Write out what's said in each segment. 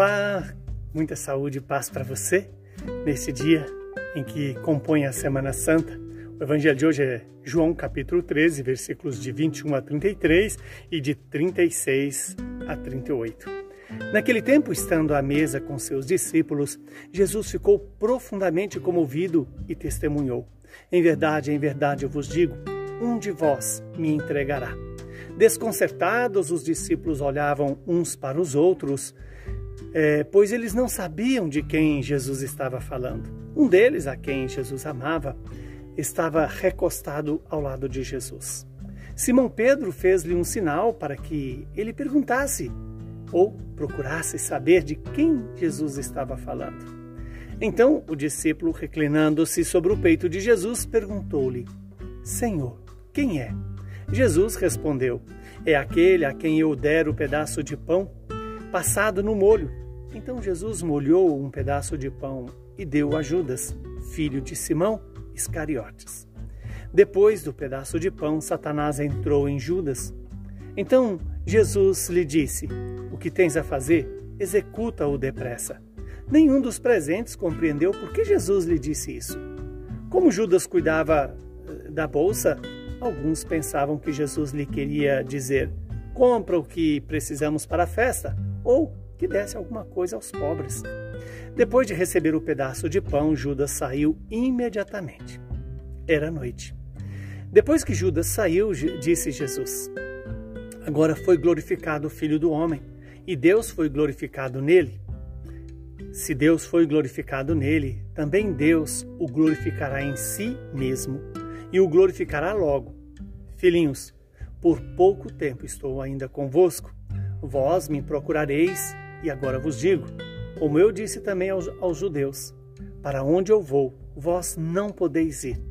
Olá, muita saúde e paz para você nesse dia em que compõe a Semana Santa. O evangelho de hoje é João capítulo 13, versículos de 21 a 33 e de 36 a 38. Naquele tempo, estando à mesa com seus discípulos, Jesus ficou profundamente comovido e testemunhou: Em verdade, em verdade eu vos digo, um de vós me entregará. Desconcertados, os discípulos olhavam uns para os outros, é, pois eles não sabiam de quem Jesus estava falando. Um deles, a quem Jesus amava, estava recostado ao lado de Jesus. Simão Pedro fez-lhe um sinal para que ele perguntasse ou procurasse saber de quem Jesus estava falando. Então o discípulo, reclinando-se sobre o peito de Jesus, perguntou-lhe: Senhor, quem é? Jesus respondeu: É aquele a quem eu der o pedaço de pão passado no molho. Então Jesus molhou um pedaço de pão e deu a Judas, filho de Simão Iscariotes. Depois do pedaço de pão, Satanás entrou em Judas. Então Jesus lhe disse: O que tens a fazer, executa-o depressa. Nenhum dos presentes compreendeu por que Jesus lhe disse isso. Como Judas cuidava eh, da bolsa, Alguns pensavam que Jesus lhe queria dizer: compra o que precisamos para a festa, ou que desse alguma coisa aos pobres. Depois de receber o pedaço de pão, Judas saiu imediatamente. Era noite. Depois que Judas saiu, disse Jesus: Agora foi glorificado o Filho do Homem, e Deus foi glorificado nele. Se Deus foi glorificado nele, também Deus o glorificará em si mesmo e o glorificará logo. Filhinhos, por pouco tempo estou ainda convosco. Vós me procurareis, e agora vos digo, como eu disse também aos, aos judeus: Para onde eu vou, vós não podeis ir.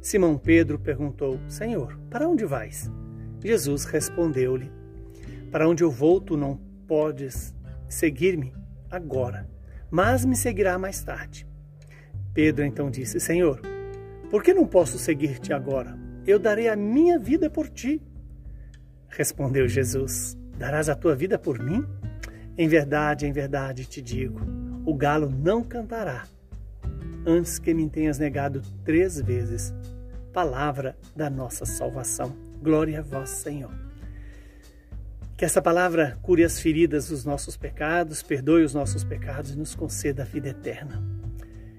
Simão Pedro perguntou: Senhor, para onde vais? Jesus respondeu-lhe: Para onde eu vou, tu não podes seguir-me agora, mas me seguirá mais tarde. Pedro então disse: Senhor, por que não posso seguir-te agora? Eu darei a minha vida por ti. Respondeu Jesus: Darás a tua vida por mim? Em verdade, em verdade te digo: o galo não cantará antes que me tenhas negado três vezes. Palavra da nossa salvação. Glória a vós, Senhor. Que essa palavra cure as feridas dos nossos pecados, perdoe os nossos pecados e nos conceda a vida eterna.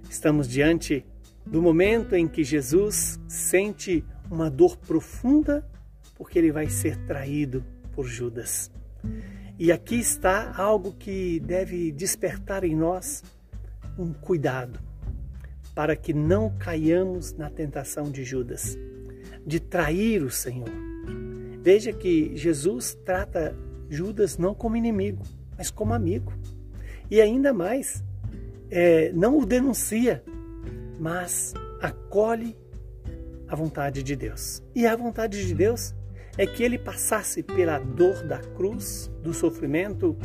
Estamos diante do momento em que Jesus sente uma dor profunda porque ele vai ser traído por Judas. E aqui está algo que deve despertar em nós um cuidado para que não caiamos na tentação de Judas, de trair o Senhor. Veja que Jesus trata Judas não como inimigo, mas como amigo. E ainda mais, é, não o denuncia, mas acolhe a vontade de Deus. E a vontade de Deus é que ele passasse pela dor da cruz, do sofrimento,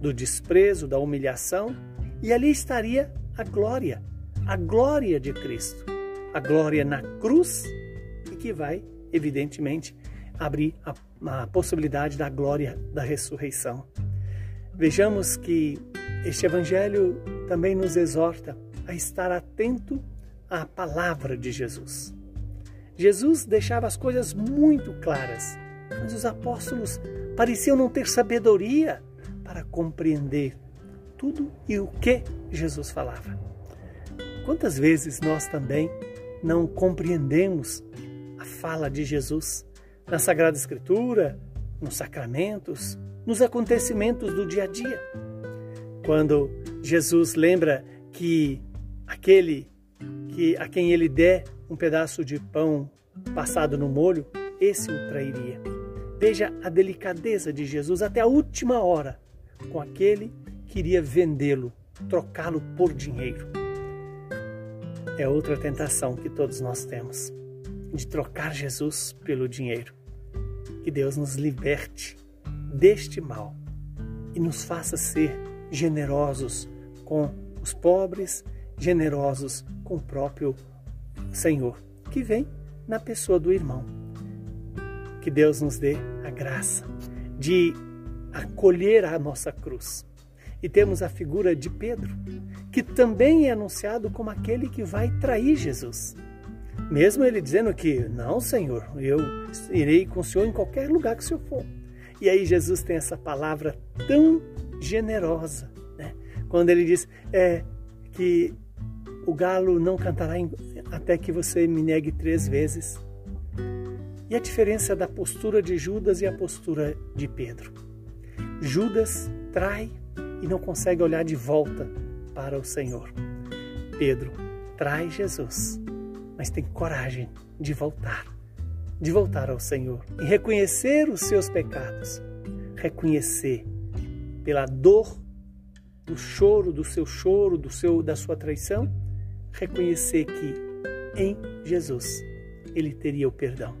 do desprezo, da humilhação, e ali estaria a glória, a glória de Cristo, a glória na cruz e que vai, evidentemente, abrir a, a possibilidade da glória da ressurreição. Vejamos que este evangelho também nos exorta a estar atento à palavra de Jesus. Jesus deixava as coisas muito claras, mas os apóstolos pareciam não ter sabedoria para compreender tudo e o que Jesus falava. Quantas vezes nós também não compreendemos a fala de Jesus na Sagrada Escritura, nos sacramentos, nos acontecimentos do dia a dia? Quando Jesus lembra que aquele que a quem ele der um pedaço de pão passado no molho, esse o trairia. Veja a delicadeza de Jesus até a última hora com aquele que iria vendê-lo, trocá-lo por dinheiro. É outra tentação que todos nós temos, de trocar Jesus pelo dinheiro. Que Deus nos liberte deste mal e nos faça ser generosos com os pobres, generosos com o próprio Senhor, que vem na pessoa do irmão. Que Deus nos dê a graça de acolher a nossa cruz E temos a figura de Pedro, que também é anunciado como aquele que vai trair Jesus. Mesmo ele dizendo que, não, Senhor, eu irei com o Senhor em qualquer lugar que o Senhor for. E aí Jesus tem essa palavra tão generosa, né? quando ele diz é, que o galo não cantará até que você me negue três vezes. E a diferença da postura de Judas e a postura de Pedro. Judas trai e não consegue olhar de volta para o Senhor. Pedro trai Jesus, mas tem coragem de voltar, de voltar ao Senhor e reconhecer os seus pecados, reconhecer pela dor do choro, do seu choro, do seu da sua traição, reconhecer que em Jesus ele teria o perdão.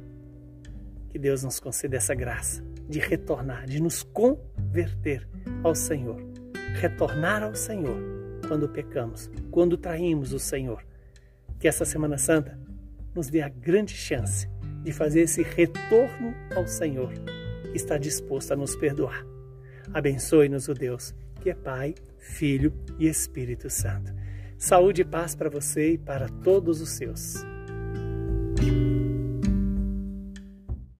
Que Deus nos conceda essa graça de retornar, de nos converter ao Senhor. Retornar ao Senhor quando pecamos, quando traímos o Senhor. Que essa Semana Santa nos dê a grande chance de fazer esse retorno ao Senhor, que está disposto a nos perdoar. Abençoe-nos o Deus, que é Pai, Filho e Espírito Santo. Saúde e paz para você e para todos os seus.